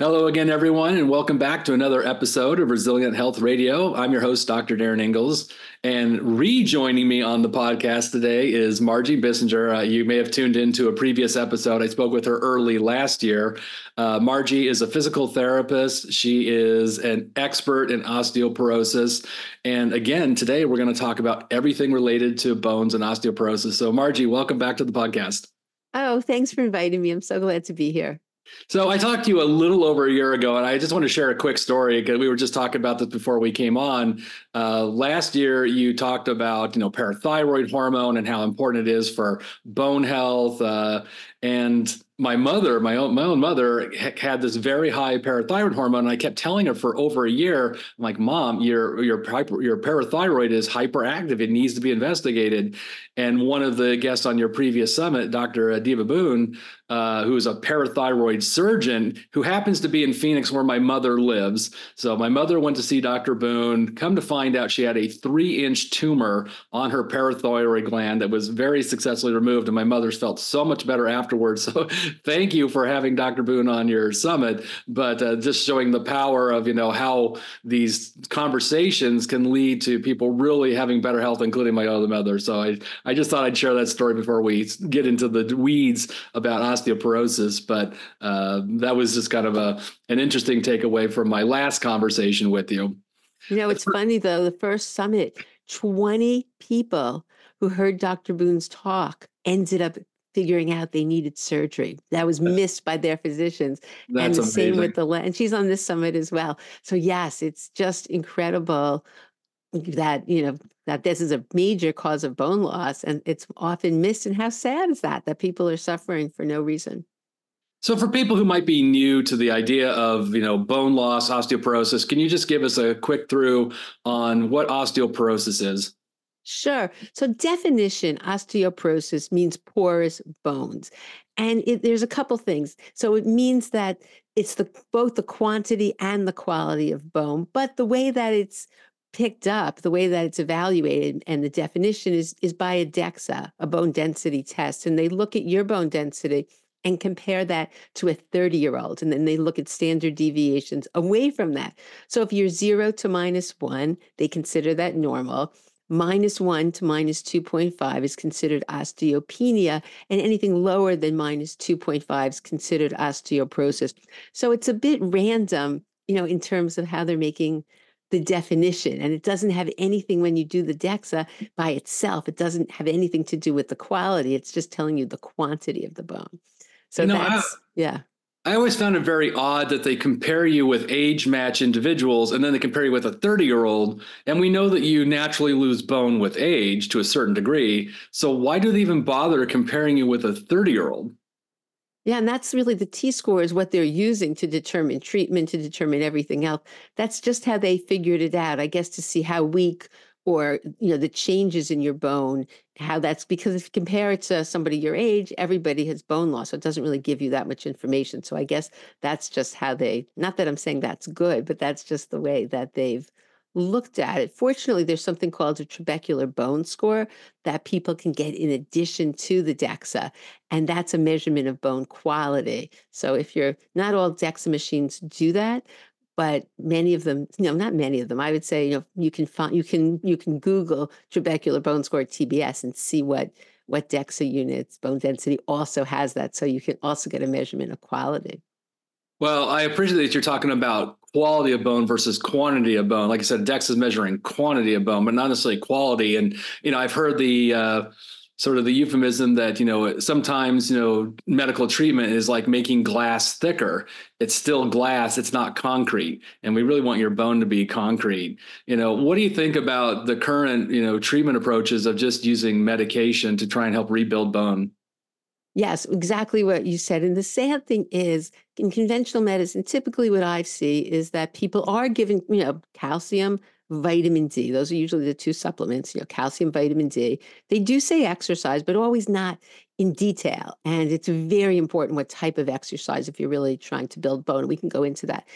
Hello again, everyone, and welcome back to another episode of Resilient Health Radio. I'm your host, Dr. Darin Ingels, and rejoining me on the podcast today is Margie Bissinger. Uh, you may have tuned into a previous episode. I spoke with her early last year. Uh, Margie is a physical therapist. She is an expert in osteoporosis. And again, today we're going to talk about everything related to bones and osteoporosis. So, Margie, welcome back to the podcast. Oh, thanks for inviting me. I'm so glad to be here. So I talked to you a little over a year ago, and I just want to share a quick story because we were just talking about this before we came on. Uh, last year, you talked about you know parathyroid hormone and how important it is for bone health, uh, and my mother, my own my own mother, had this very high parathyroid hormone. And I kept telling her for over a year, I'm like, "Mom, your your your parathyroid is hyperactive. It needs to be investigated." And one of the guests on your previous summit, Dr. Deva Boone, uh, who is a parathyroid surgeon, who happens to be in Phoenix, where my mother lives. So my mother went to see Dr. Boone. Come to find out, she had a three-inch tumor on her parathyroid gland that was very successfully removed, and my mother's felt so much better afterwards. So thank you for having Dr. Boone on your summit, but uh, just showing the power of you know how these conversations can lead to people really having better health, including my other mother. So I I just thought I'd share that story before we get into the weeds about osteoporosis. But uh, that was just kind of a an interesting takeaway from my last conversation with you. You know, it's funny though. The first summit, twenty people who heard Dr. Boone's talk ended up figuring out they needed surgery. That was missed by their physicians. That's and the amazing. same with the and she's on this summit as well. So yes, it's just incredible that you know that this is a major cause of bone loss and it's often missed and how sad is that that people are suffering for no reason so for people who might be new to the idea of you know bone loss osteoporosis can you just give us a quick through on what osteoporosis is Sure. So, definition osteoporosis means porous bones. And it, there's a couple things. So, it means that it's the both the quantity and the quality of bone, but the way that it's picked up, the way that it's evaluated, and the definition is, is by a DEXA, a bone density test. And they look at your bone density and compare that to a 30 year old. And then they look at standard deviations away from that. So if you're zero to minus one, they consider that normal minus 1 to minus 2.5 is considered osteopenia, and anything lower than minus 2.5 is considered osteoporosis. So it's a bit random, you know, in terms of how they're making the definition. And it doesn't have anything when you do the DEXA by itself, it doesn't have anything to do with the quality. It's just telling you the quantity of the bone. So you know, that's, I, yeah. I always found it very odd that they compare you with age match individuals and then they compare you with a 30 year old. And we know that you naturally lose bone with age to a certain degree. So why do they even bother comparing you with a 30 year old? Yeah, and that's really the T score is what they're using to determine treatment, to determine everything else. That's just how they figured it out, I guess, to see how weak or you know the changes in your bone how that's because if you compare it to somebody your age everybody has bone loss so it doesn't really give you that much information so i guess that's just how they not that i'm saying that's good but that's just the way that they've looked at it fortunately there's something called a trabecular bone score that people can get in addition to the dexa and that's a measurement of bone quality so if you're not all dexa machines do that but many of them, no, not many of them. I would say, you know, you can find, you can, you can Google trabecular bone score TBS and see what what DEXA units, bone density also has that. So you can also get a measurement of quality. Well, I appreciate that you're talking about quality of bone versus quantity of bone. Like I said, DEXA is measuring quantity of bone, but not necessarily quality. And you know, I've heard the uh, sort of the euphemism that you know sometimes you know medical treatment is like making glass thicker. It's still glass. It's not concrete. And we really want your bone to be concrete. You know what do you think about the current you know treatment approaches of just using medication to try and help rebuild bone yes exactly what you said and the sad thing is in conventional medicine typically what i see is that people are given, you know calcium vitamin D. Those are usually the two supplements, you know, calcium, vitamin D. They do say exercise, but always not in detail. And it's very important what type of exercise if you're really trying to build bone. We can go into that.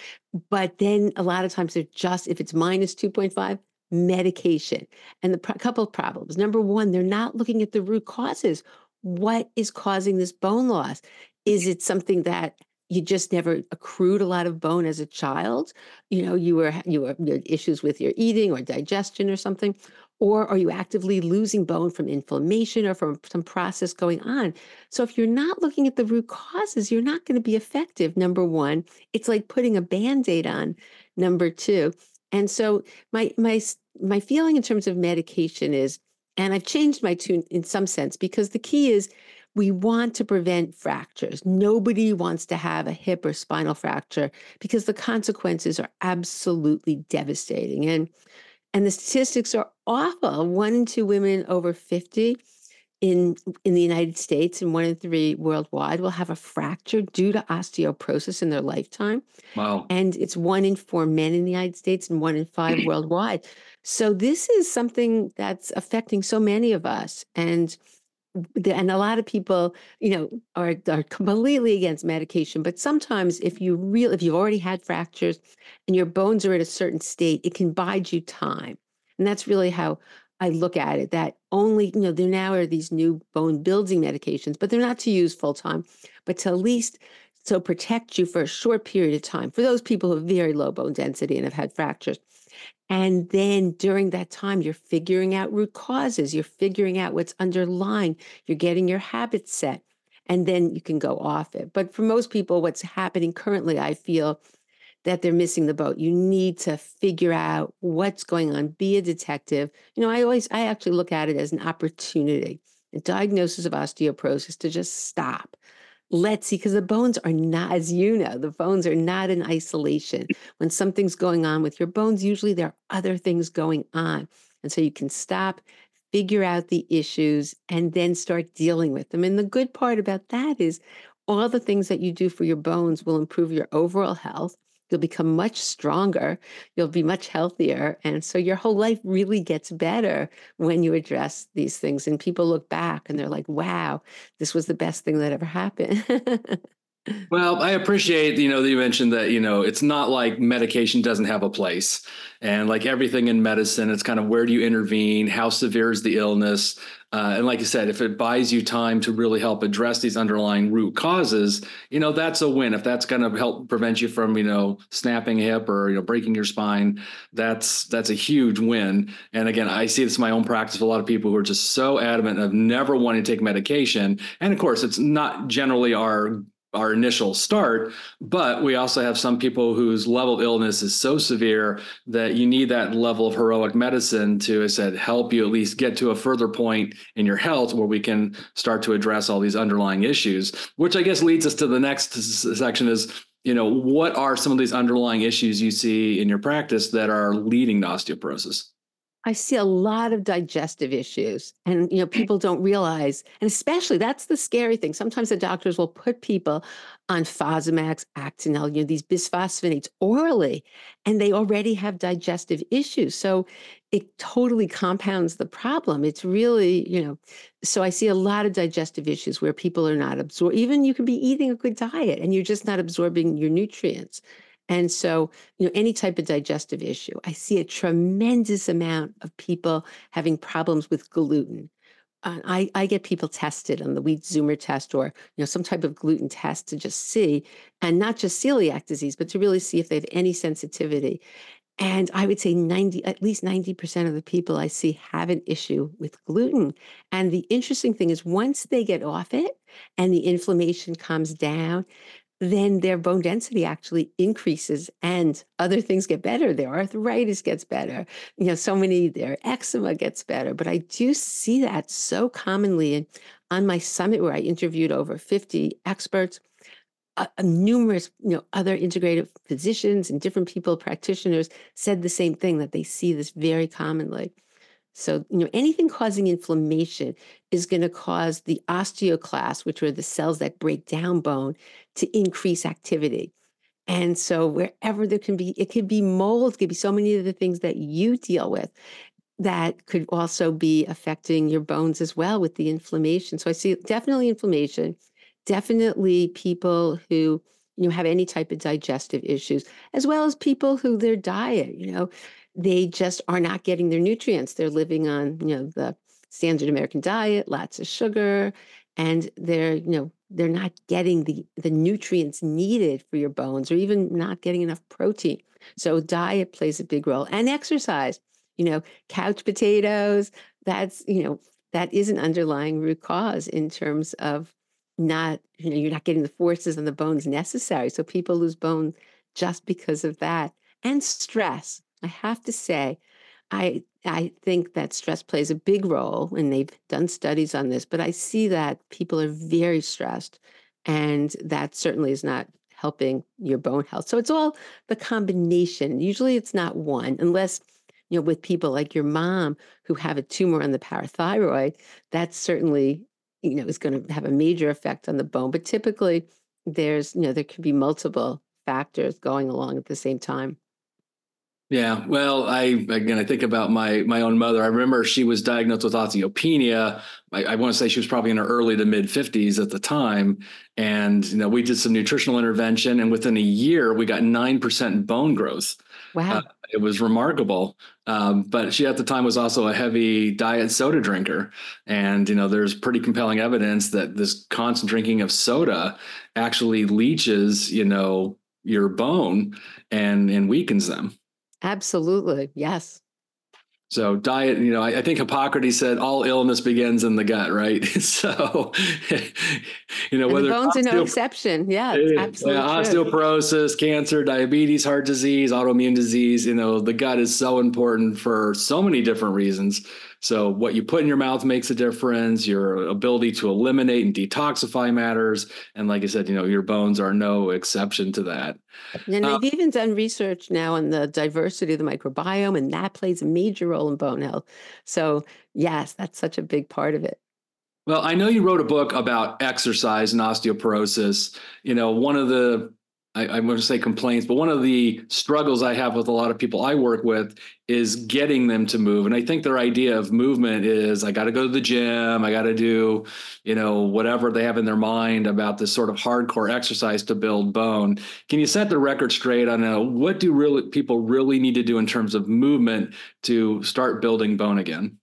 But then a lot of times they're just, if it's minus 2.5, medication. And the couple of problems. Number one, they're not looking at the root causes. What is causing this bone loss? Is it something that you just never accrued a lot of bone as a child? You know you were you were you issues with your eating or digestion or something? Or are you actively losing bone from inflammation or from some process going on? So if you're not looking at the root causes you're not going to be effective number one. It's like putting a band-aid on number two. And so my my my feeling in terms of medication is and i've changed my tune in some sense because the key is we want to prevent fractures. Nobody wants to have a hip or spinal fracture because the consequences are absolutely devastating. And and the statistics are awful. One in two women over 50 in in the United States and one in three worldwide will have a fracture due to osteoporosis in their lifetime. Wow. And it's one in four men in the United States and one in five worldwide. So this is something that's affecting so many of us. And and a lot of people, you know, are are completely against medication. But sometimes, if you real, if you've already had fractures and your bones are at a certain state, it can bide you time, and that's really how I look at it. That only, you know, there now are these new bone building medications, but they're not to use full time, but to at least so protect you for a short period of time for those people who have very low bone density and have had fractures. And then during that time, you're figuring out root causes, you're figuring out what's underlying, you're getting your habits set, and then you can go off it. But for most people, what's happening currently, I feel that they're missing the boat. You need to figure out what's going on, be a detective. You know, I always, I actually look at it as an opportunity, a diagnosis of osteoporosis to just stop let's see, because the bones are not, as you know, the bones are not in isolation. When something's going on with your bones, usually there are other things going on. And so you can stop, figure out the issues, and then start dealing with them. And the good part about that is all the things that you do for your bones will improve your overall health. You'll become much stronger. You'll be much healthier. And so your whole life really gets better when you address these things. And people look back and they're like, wow, this was the best thing that ever happened. Well, I appreciate, you know, that you mentioned that, you know, it's not like medication doesn't have a place. And like everything in medicine, it's kind of where do you intervene? How severe is the illness? Uh, and like you said, if it buys you time to really help address these underlying root causes, you know, that's a win. If that's going to help prevent you from, you know, snapping a hip or, you know, breaking your spine, that's, that's a huge win. And again, I see this in my own practice with a lot of people who are just so adamant of never wanting to take medication. And of course, it's not generally our our initial start, but we also have some people whose level of illness is so severe that you need that level of heroic medicine to, I said, help you at least get to a further point in your health where we can start to address all these underlying issues. Which I guess leads us to the next section is, you know, what are some of these underlying issues you see in your practice that are leading to osteoporosis? I see a lot of digestive issues and you know hmm. people don't realize and especially that's the scary thing sometimes the doctors will put people on Fosamax, Actonel, you know these bisphosphonates orally and they already have digestive issues so it totally compounds the problem. It's really you know so I see a lot of digestive issues where people are not absorbing even you can be eating a good diet and you're just not absorbing your nutrients and so, you know, any type of digestive issue, I see a tremendous amount of people having problems with gluten. Uh, I, I get people tested on the wheat zoomer test or you know some type of gluten test to just see and not just celiac disease but to really see if they have any sensitivity and i would say 90 at least 90% of the people i see have an issue with gluten and the interesting thing is once they get off it and the inflammation comes down then their bone density actually increases and other things get better. Their arthritis gets better. You know, so many, their eczema gets better. But I do see that so commonly. And on my summit, where I interviewed over 50 experts, uh, numerous you know other integrative physicians and different people practitioners said the same thing that they see this very commonly so, you know, anything causing inflammation is going to cause the osteoclasts, which are the cells that break down bone, to increase activity. And so, wherever there can be, it could be mold, could be so many of the things that you deal with that could also be affecting your bones as well with the inflammation. So, I see definitely inflammation, definitely people who you know have any type of digestive issues, as well as people who their diet, you know, they just are not getting their nutrients. They're living on, you know, the standard American diet, lots of sugar, and they're, you know, they're not getting the the nutrients needed for your bones or even not getting enough protein. So diet plays a big role and exercise you know couch potatoes that's you know that is an underlying root cause in terms of not you know you're not getting the forces and the bones necessary. So people lose bone just because of that and stress i have to say i i think that stress plays a big role and they've done studies on this but i see that people are very stressed and that certainly is not helping your bone health. So it's all the combination. Usually it's not one unless you know with people like your mom who have a tumor on the parathyroid that's certainly you know is going to have a major effect on the bone. But typically there's you know there could be multiple factors going along at the same time yeah, well, I again I think about my my own mother. I remember she was diagnosed with osteopenia. I, I want to say she was probably in her early to mid fifties at the time, and you know we did some nutritional intervention, and within a year we got nine percent bone growth. Wow, uh, it was remarkable. Um, but she at the time was also a heavy diet soda drinker, and you know there's pretty compelling evidence that this constant drinking of soda actually leaches you know your bone and and weakens them. Absolutely. Yes. So diet, you know, I, I, think Hippocrates said all illness begins in the gut, right? so, you know, and whether bones osteo- are no exception. Yeah, absolutely. Yeah, osteoporosis, cancer, diabetes, heart disease, autoimmune disease. You know, the gut is so important for so many different reasons. So what you put in your mouth makes a difference. Your ability to eliminate and detoxify matters. And like I said, you know, your bones are no exception to that. And uh, they've even done research now on the diversity of the microbiome, and that plays a major role in bone health. So yes, that's such a big part of it. Well, I know you wrote a book about exercise and osteoporosis. You know, one of the I, I want to say complaints, but one of the struggles I have with a lot of people I work with is getting them to move. And I think their idea of movement is I got to go to the gym, I got to do, you know, whatever they have in their mind about this sort of hardcore exercise to build bone. Can you set the record straight on uh, what do really people really need to do in terms of movement to start building bone again?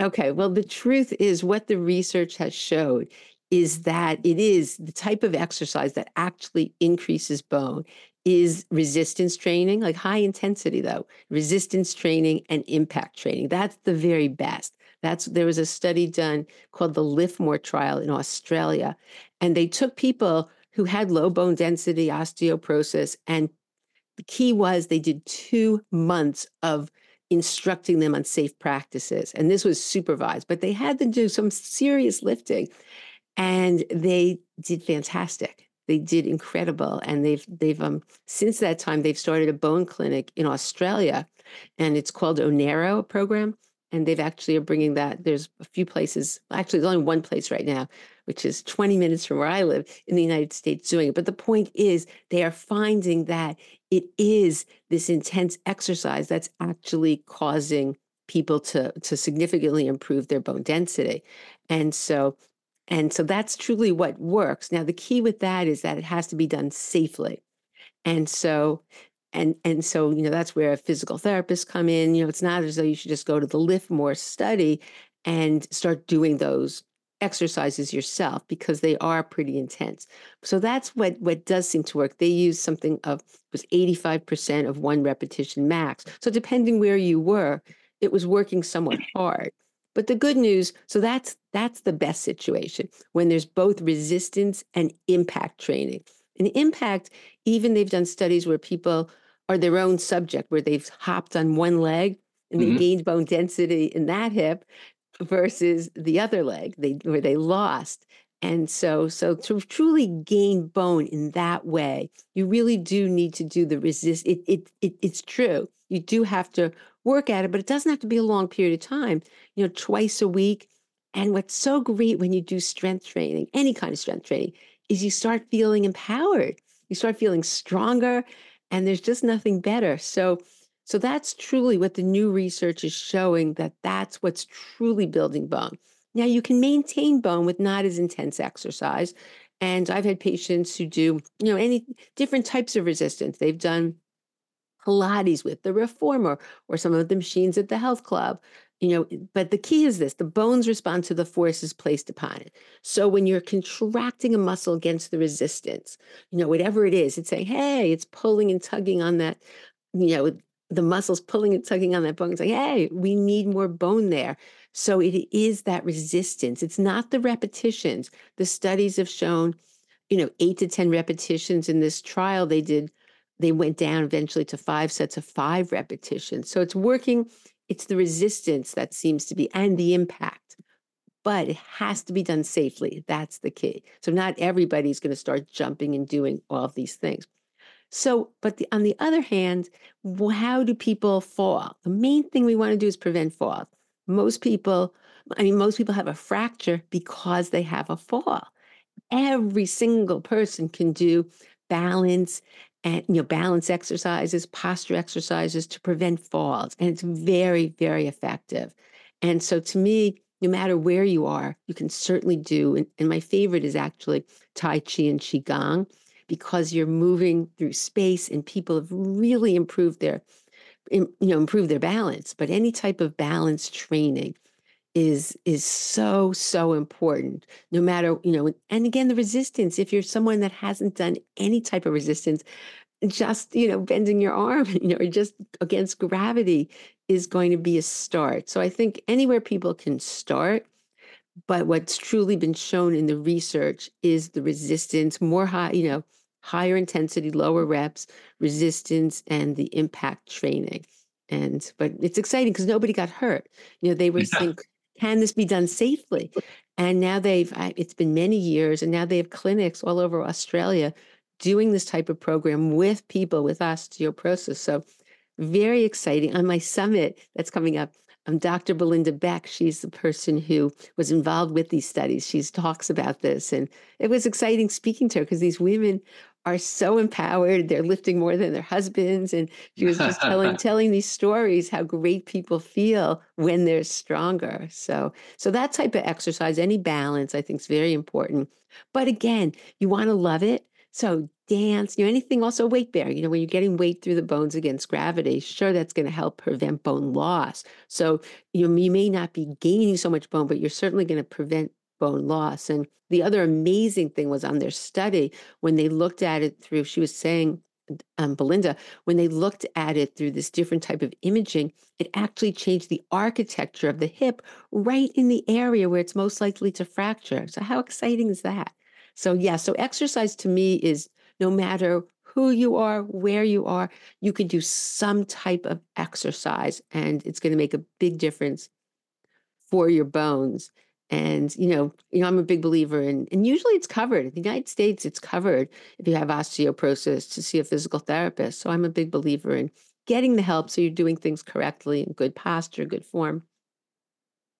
Okay, well, the truth is what the research has showed is that it is the type of exercise that actually increases bone is resistance training, like high intensity though, resistance training and impact training. That's the very best. That's there was a study done called the LIFTMOR trial in Australia, and they took people who had low bone density osteoporosis, and the key was they did two months of instructing them on safe practices, and this was supervised, but they had to do some serious lifting and they did fantastic. They did incredible, and they've they've um since that time they've started a bone clinic in Australia, and it's called Onero program. And they've actually are bringing that. There's a few places. Actually, there's only one place right now, which is 20 minutes from where I live in the United States, doing it. But the point is, they are finding that it is this intense exercise that's actually causing people to to significantly improve their bone density. And so and so that's truly what works. Now, the key with that is that it has to be done safely. And so, and and so, you know, that's where physical therapists come in. You know, it's not as though you should just go to the LIFTMOR study and start doing those exercises yourself because they are pretty intense. So that's what what does seem to work. They use something of was 85% of one repetition max. So depending where you were, it was working somewhat hard. But the good news, so that's that's the best situation when there's both resistance and impact training. And impact, even they've done studies where people are their own subject, where they've hopped on one leg and mm-hmm. they gained bone density in that hip versus the other leg, they where they lost. And so, so to truly gain bone in that way, you really do need to do the resist. It, it, it, it's true. You do have to work at it, but it doesn't have to be a long period of time, you know, twice a week. And what's so great when you do strength training, any kind of strength training, is you start feeling empowered. You start feeling stronger, and there's just nothing better. So, so that's truly what the new research is showing that that's what's truly building bone. Now, you can maintain bone with not as intense exercise. And I've had patients who do, you know, any different types of resistance. They've done Pilates with the reformer or some of the machines at the health club. You know, eh, but the key is this the bones respond to the forces placed upon it. So when you're contracting a muscle against the resistance, you know, whatever it is, it's saying, hey, it's pulling and tugging on that, you know, the muscles pulling and tugging on that bone, saying, hey, we need more bone there. So it is that resistance. It's not the repetitions. The studies have shown, you know, eight to 10 repetitions in this trial they did. They went down eventually to five sets of five repetitions. So it's working it's the resistance that seems to be and the impact. But it has to be done safely. That's the key. So not everybody's going to start jumping and doing all of these things. So, but the, on the other hand, how do people fall? The main thing we want to do is prevent fall. Most people, I mean, most people have a fracture because they have a fall. Every single person can do balance and you know balance exercises posture exercises to prevent falls and it's very very effective. And so to me no matter where you are you can certainly do and, and my favorite is actually tai chi and qigong because you're moving through space and people have really improved their you know improved their balance. But any type of balance training is is so so important no matter you know and again the resistance if you're someone that hasn't done any type of resistance just you know bending your arm you know or just against gravity is going to be a start. So i think anywhere people can start but what's truly been shown in the research is the resistance more high you know higher intensity lower reps resistance and the impact training. And but it's exciting because nobody got hurt. You know they were yeah. saying can this be done safely and now they've it's been many years and now they have clinics all over australia doing this type of program with people with osteoporosis. So very exciting. On my summit that's coming up, um, Dr. Belinda Beck, she's the person who was involved with these studies. She talks about this. And it was exciting speaking to her because these women are so empowered. They're lifting more than their husbands. And she was just telling telling these stories how great people feel when they're stronger. So so that type of exercise, any balance, I think is very important. But again, you want to love it. So dance, you know, anything also weight bearing, you know, when you're getting weight through the bones against gravity, sure, that's going to help prevent bone loss. So, you you may not be gaining so much bone, but you're certainly going to prevent bone loss. And the other amazing thing was on their study, when they looked at it through, she was saying, um, Belinda, when they looked at it through this different type of imaging, it actually changed the architecture of the hip right in the area where it's most likely to fracture. So, how exciting is that? So, yeah, so exercise to me is no matter who you are, where you are, you can do some type of exercise and it's going to make a big difference for your bones. And you know, you know, I'm a big believer in, and usually it's covered. In the United States, it's covered if you have osteoporosis to see a physical therapist. So I'm a big believer in getting the help so you're doing things correctly in good posture, good form.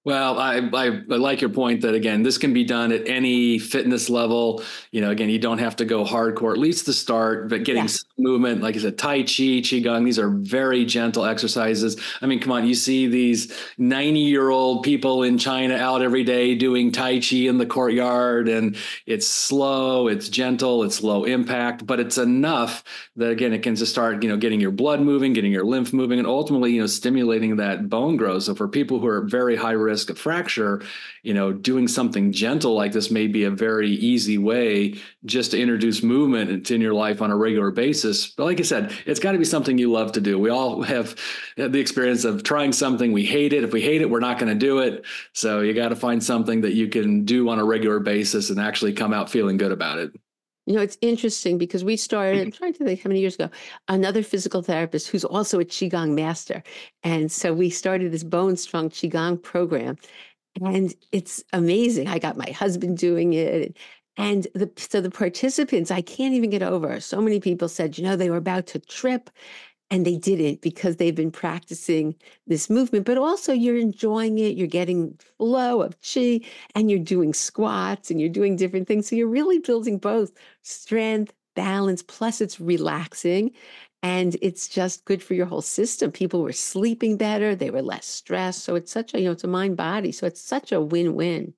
Well, I, I, I like your point that again, this can be done at any fitness level. You know, again, you don't have to go hardcore, at least to start, but getting yeah. movement, like I said, Tai Chi, Qigong, these are very gentle exercises. I mean, come on, you see these 90 year old people in China out every day doing Tai Chi in the courtyard, and it's slow, it's gentle, it's low impact, but it's enough that again, it can just start, you know, getting your blood moving, getting your lymph moving, and ultimately, you know, stimulating that bone growth. So for people who are very high risk, risk of fracture, you know, doing something gentle like this may be a very easy way just to introduce movement into your life on a regular basis. But like I said, it's got to be something you love to do. We all have the experience of trying something, we hate it. If we hate it, we're not going to do it. So you got to find something that you can do on a regular basis and actually come out feeling good about it. You know, it's interesting because we started, I'm trying to think how many years ago, another physical therapist who's also a Qigong master. And so we started this Bone Strong Qigong program. And it's amazing. I got my husband doing it. And the, so the participants, I can't even get over. So many people said, you know, they were about to trip and they didn't because they've been practicing this movement but also you're enjoying it you're getting flow of chi and you're doing squats and you're doing different things. So you're really building both strength balance plus it's relaxing and it's just good for your whole system. People were sleeping better they were less stressed. So it's such a you know it's a mind body so it's such a win-win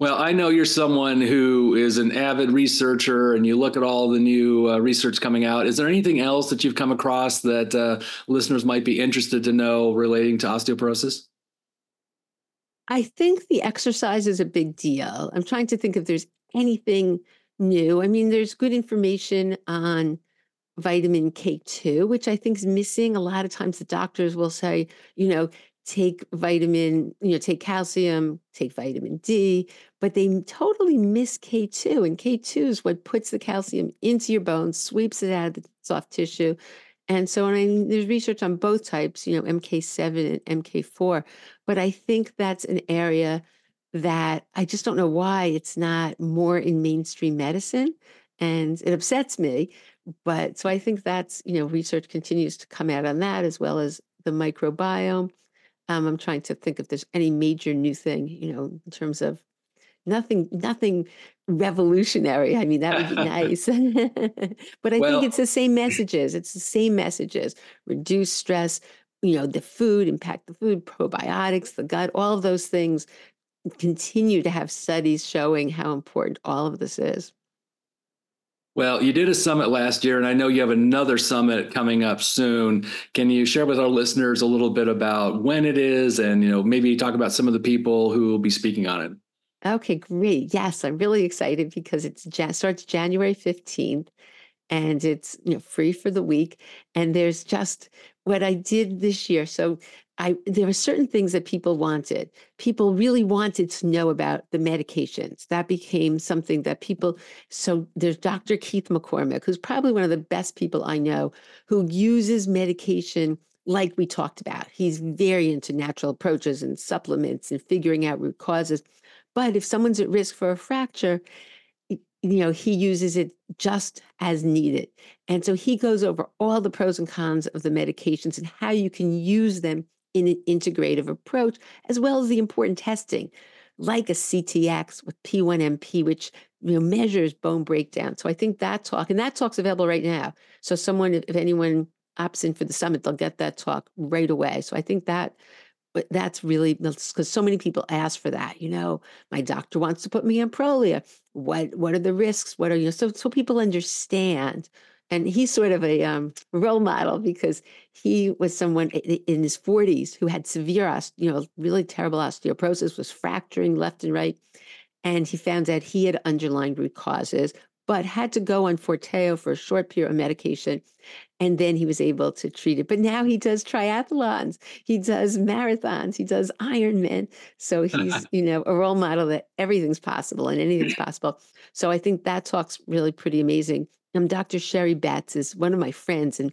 Well, I know you're someone who is an avid researcher and you look at all the new uh, research coming out. Is there anything else that you've come across that uh, listeners might be interested to know relating to osteoporosis? I think the exercise is a big deal. I'm trying to think if there's anything new. I mean, there's good information on vitamin K2, which I think is missing. A lot of times the doctors will say, you know, take vitamin, you know, take calcium, take vitamin D, but they totally miss K2. And K2 is what puts the calcium into your bones, sweeps it out of the soft tissue. And so, I mean, there's research on both types, you know, MK7 and MK4. But I think that's an area that I just don't know why it's not more in mainstream medicine. And it upsets me. But so I think that's, you know, research continues to come out on that as well as the microbiome. Um, I'm trying to think if there's any major new thing, you know, in terms of nothing, nothing revolutionary. I mean, that would be nice. but I well, think it's the same messages. It's the same messages. Reduce stress, you know, the food, impact the food, probiotics, the gut, all of those things continue to have studies showing how important all of this is. Well, you did a summit last year, and I know you have another summit coming up soon. Can you share with our listeners a little bit about when it is, and you know maybe talk about some of the people who will be speaking on it? Okay, great. Yes, I'm really excited because it starts January 15th and it's you know free for the week and there's just what I did this year. So I there were certain things that people wanted. People really wanted to know about the medications. That became something that people so there's Dr. Keith McCormick, who's probably one of the best people I know, who uses medication like we talked about. He's very into natural approaches and supplements and figuring out root causes. But if someone's at risk for a fracture, you know, he uses it just as needed. And so he goes over all the pros and cons of the medications and how you can use them in an integrative approach, as well as the important testing, like a CTX with P1NP, which you know measures bone breakdown. So I think that talk, and that talk's available right now. So someone, if anyone opts in for the summit, they'll get that talk right away. So I think that but that's really because so many people ask for that. You know, my doctor wants to put me on Prolia. What what are the risks? What are you know? So so people understand. And he's sort of a um, role model because he was someone in his 40s who had severe, you know, really terrible osteoporosis, was fracturing left and right. And he found that he had underlying root causes, but had to go on Forteo for a short period of medication. And then he was able to treat it. But now he does triathlons, he does marathons, he does Ironman. So he's, you know, a role model that everything's possible and anything's possible. So I think that talk's really pretty amazing. Um, Dr. Sherri Betz is one of my friends and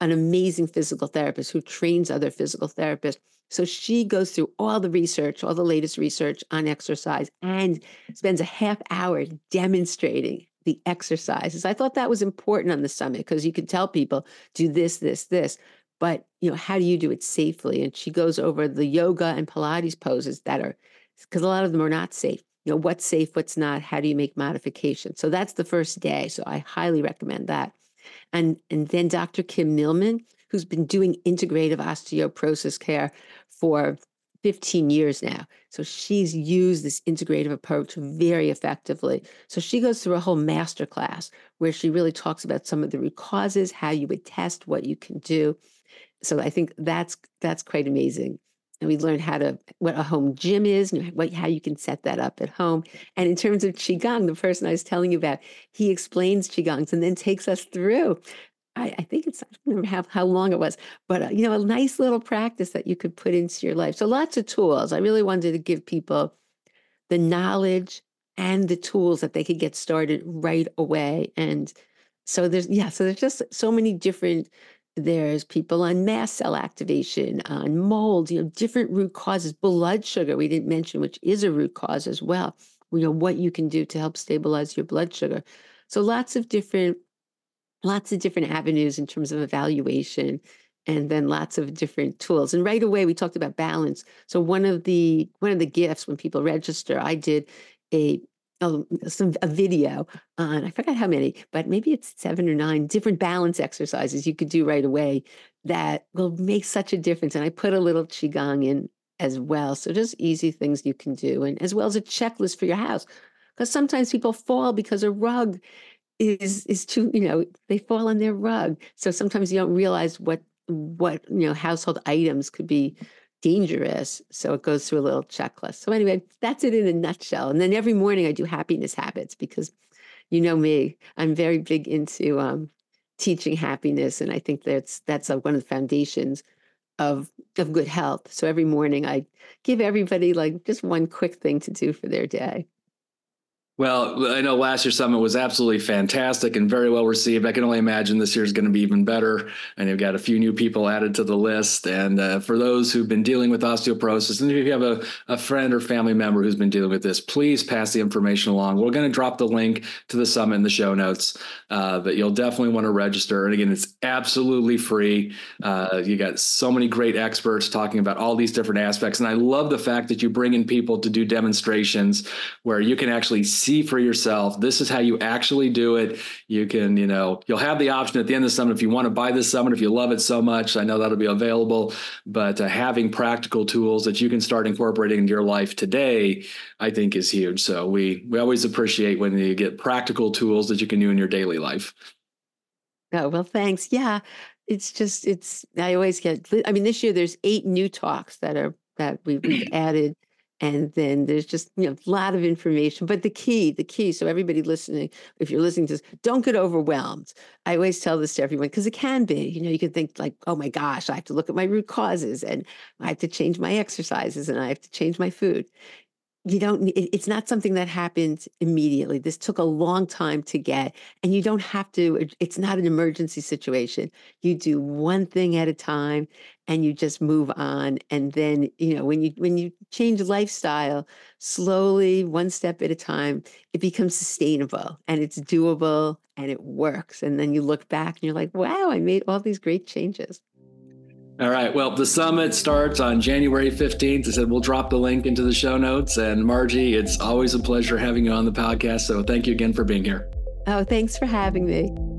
an amazing physical therapist who trains other physical therapists. So she goes through all the research, all the latest research on exercise, and spends a half hour demonstrating the exercises. I thought that was important on the summit because you can tell people do this, this, this, but you know, how do you do it safely? And she goes over the yoga and Pilates poses that are because a lot of them are not safe. You know, what's safe, what's not, how do you make modifications? So that's the first day. So I highly recommend that. And and then Dr. Kim Millman, who's been doing integrative osteoporosis care for 15 years now. So she's used this integrative approach very effectively. So she goes through a whole master class where she really talks about some of the root causes, how you would test, what you can do. So I think that's that's quite amazing. And we learned how to what a home gym is, what how you can set that up at home. And in terms of qigong, the person I was telling you about, he explains qigongs and then takes us through I, I, think it's I don't remember how, how long it was, but uh, you know, a nice little practice that you could put into your life. So lots of tools. I really wanted to give people the knowledge and the tools that they could get started right away. And so there's yeah, so there's just so many different. There's people on mast cell activation, on mold, you know, different root causes, blood sugar we didn't mention, which is a root cause as well. You know what you can do to help stabilize your blood sugar. So lots of different lots of different avenues in terms of evaluation and then lots of different tools and right away we talked about balance so one of the one of the gifts when people register i did a a, some, a video on i forgot how many but maybe it's seven or nine different balance exercises you could do right away that will make such a difference and i put a little qigong in as well. So just easy things you can do, and as well as a checklist for your house. Because sometimes people fall because a rug is is too, you know, they fall on their rug. So sometimes you don't realize what what you know household items could be dangerous. So it goes through a little checklist. So anyway, that's it in a nutshell. And then every morning I do happiness habits because you know me, I'm very big into um, teaching happiness, and I think that's that's a, one of the foundations of of good health. So every morning I give everybody like just one quick thing to do for their day. Well, I know last year's summit was absolutely fantastic and very well received. I can only imagine this year's going to be even better. And you've got a few new people added to the list. And uh, for those who've been dealing with osteoporosis, and if you have a, a friend or family member who's been dealing with this, please pass the information along. We're going to drop the link to the summit in the show notes, uh, but you'll definitely want to register. And again, it's absolutely free. Uh, you got so many great experts talking about all these different aspects. And I love the fact that you bring in people to do demonstrations where you can actually see for yourself. This is how you actually do it. You can, you know, you'll have the option at the end of the summit if you want to buy this summit, if you love it so much. I know that'll be available, but uh, having practical tools that you can start incorporating into your life today, I think is huge. So we we always appreciate when you get practical tools that you can do in your daily life. Oh, well, thanks. Yeah. It's just, it's, I always get, I mean, this year there's eight new talks that are, that we, we've added and then there's just you know a lot of information but the key the key so everybody listening if you're listening to this don't get overwhelmed. I always tell this to everyone because it can be you know you can think like oh my gosh i have to look at my root causes and i have to change my exercises and i have to change my food. You don't it's not something that happens immediately. This took a long time to get and you don't have to it's not an emergency situation. You do one thing at a time and you just move on and then you know when you when you change lifestyle slowly one step at a time it becomes sustainable and it's doable and it works and then you look back and you're like wow i made all these great changes all right. Well, the summit starts on January 15th. I said we'll drop the link into the show notes. And Margie, it's always a pleasure having you on the podcast. So thank you again for being here. Oh, thanks for having me.